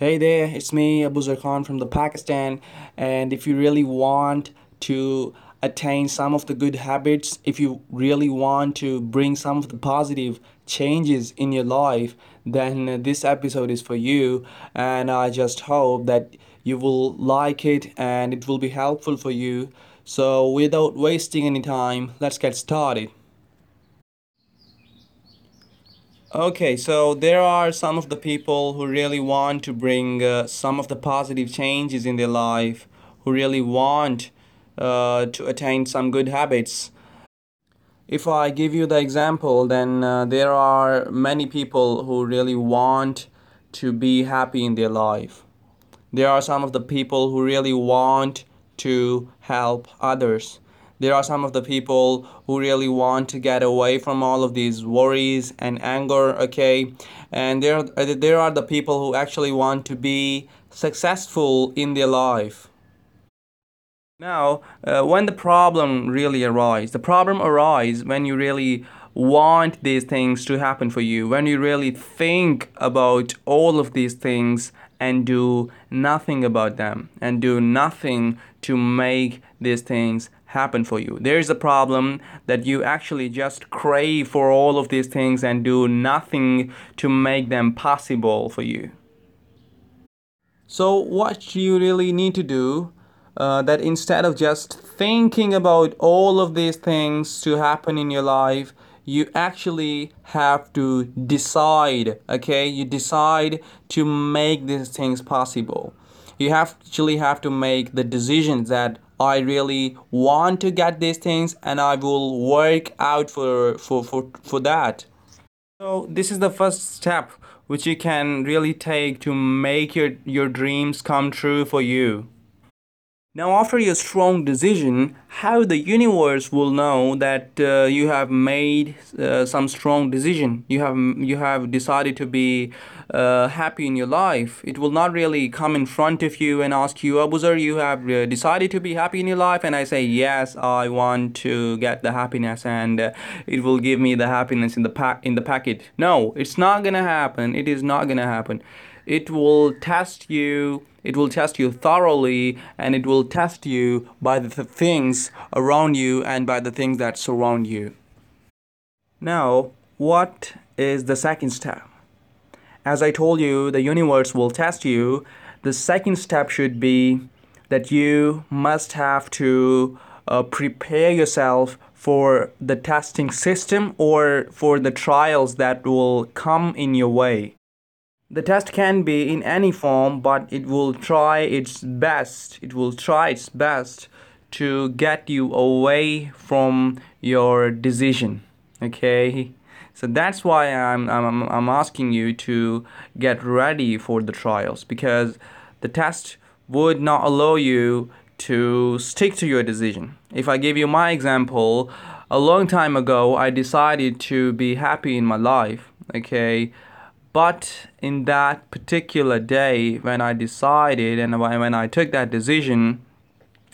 Hey there, it's me, Abuzar Khan from the Pakistan. And if you really want to attain some of the good habits, if you really want to bring some of the positive changes in your life, then this episode is for you. And I just hope that you will like it and it will be helpful for you. So, without wasting any time, let's get started. Okay, so there are some of the people who really want to bring uh, some of the positive changes in their life, who really want uh, to attain some good habits. If I give you the example, then uh, there are many people who really want to be happy in their life. There are some of the people who really want to help others there are some of the people who really want to get away from all of these worries and anger okay? And there there are the people who actually want to be successful in their life. Now uh, when the problem really arises the problem arises when you really want these things to happen for you when you really think about all of these things and do nothing about them and do nothing to make these things happen for you. There is a problem that you actually just crave for all of these things and do nothing to make them possible for you. So, what you really need to do uh, that instead of just thinking about all of these things to happen in your life, you actually have to decide, okay? You decide to make these things possible. You have actually have to make the decision that I really want to get these things and I will work out for, for, for, for that. So this is the first step which you can really take to make your, your dreams come true for you. Now, after your strong decision, how the universe will know that uh, you have made uh, some strong decision? You have you have decided to be uh, happy in your life. It will not really come in front of you and ask you, Abuzar, you have uh, decided to be happy in your life, and I say yes, I want to get the happiness, and uh, it will give me the happiness in the pack in the packet. No, it's not gonna happen. It is not gonna happen. It will test you it will test you thoroughly and it will test you by the th- things around you and by the things that surround you. Now, what is the second step? As I told you, the universe will test you. The second step should be that you must have to uh, prepare yourself for the testing system or for the trials that will come in your way. The test can be in any form, but it will try its best. It will try its best to get you away from your decision. Okay? So that's why I'm, I'm, I'm asking you to get ready for the trials because the test would not allow you to stick to your decision. If I give you my example, a long time ago I decided to be happy in my life. Okay? But in that particular day, when I decided and when I took that decision,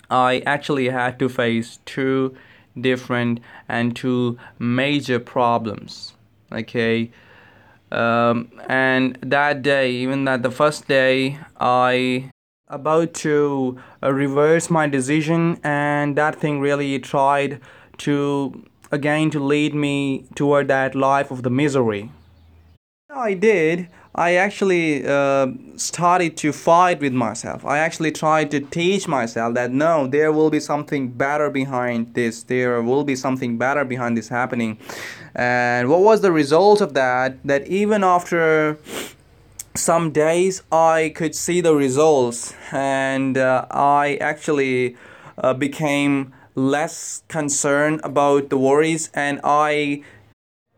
I actually had to face two different and two major problems. Okay. Um, and that day, even that the first day, I about to uh, reverse my decision, and that thing really tried to again to lead me toward that life of the misery. I did, I actually uh, started to fight with myself. I actually tried to teach myself that no, there will be something better behind this. There will be something better behind this happening. And what was the result of that? That even after some days, I could see the results, and uh, I actually uh, became less concerned about the worries, and I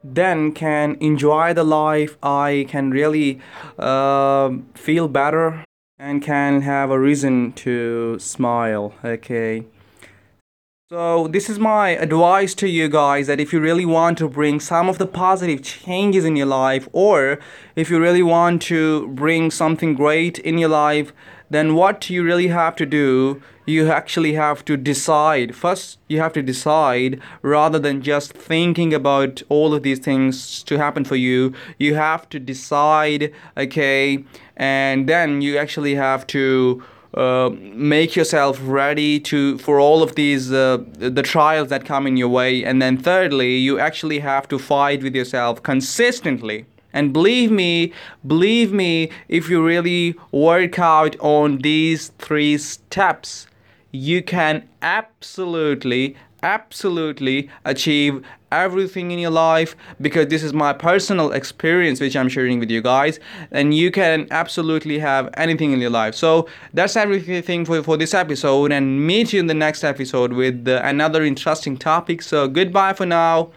then can enjoy the life. I can really uh, feel better and can have a reason to smile. Okay So, this is my advice to you guys that if you really want to bring some of the positive changes in your life, or if you really want to bring something great in your life, then what you really have to do, you actually have to decide. First, you have to decide rather than just thinking about all of these things to happen for you. You have to decide, okay, and then you actually have to uh, make yourself ready to for all of these uh, the trials that come in your way. And then thirdly you actually have to fight with yourself consistently. And believe me believe me if you really work out on these three steps you can absolutely absolutely achieve everything in your life because this is my personal experience which i'm sharing with you guys. And you can absolutely have anything in your life. So that's everything for, for this episode. And meet you in the next episode with another interesting topic. So goodbye for now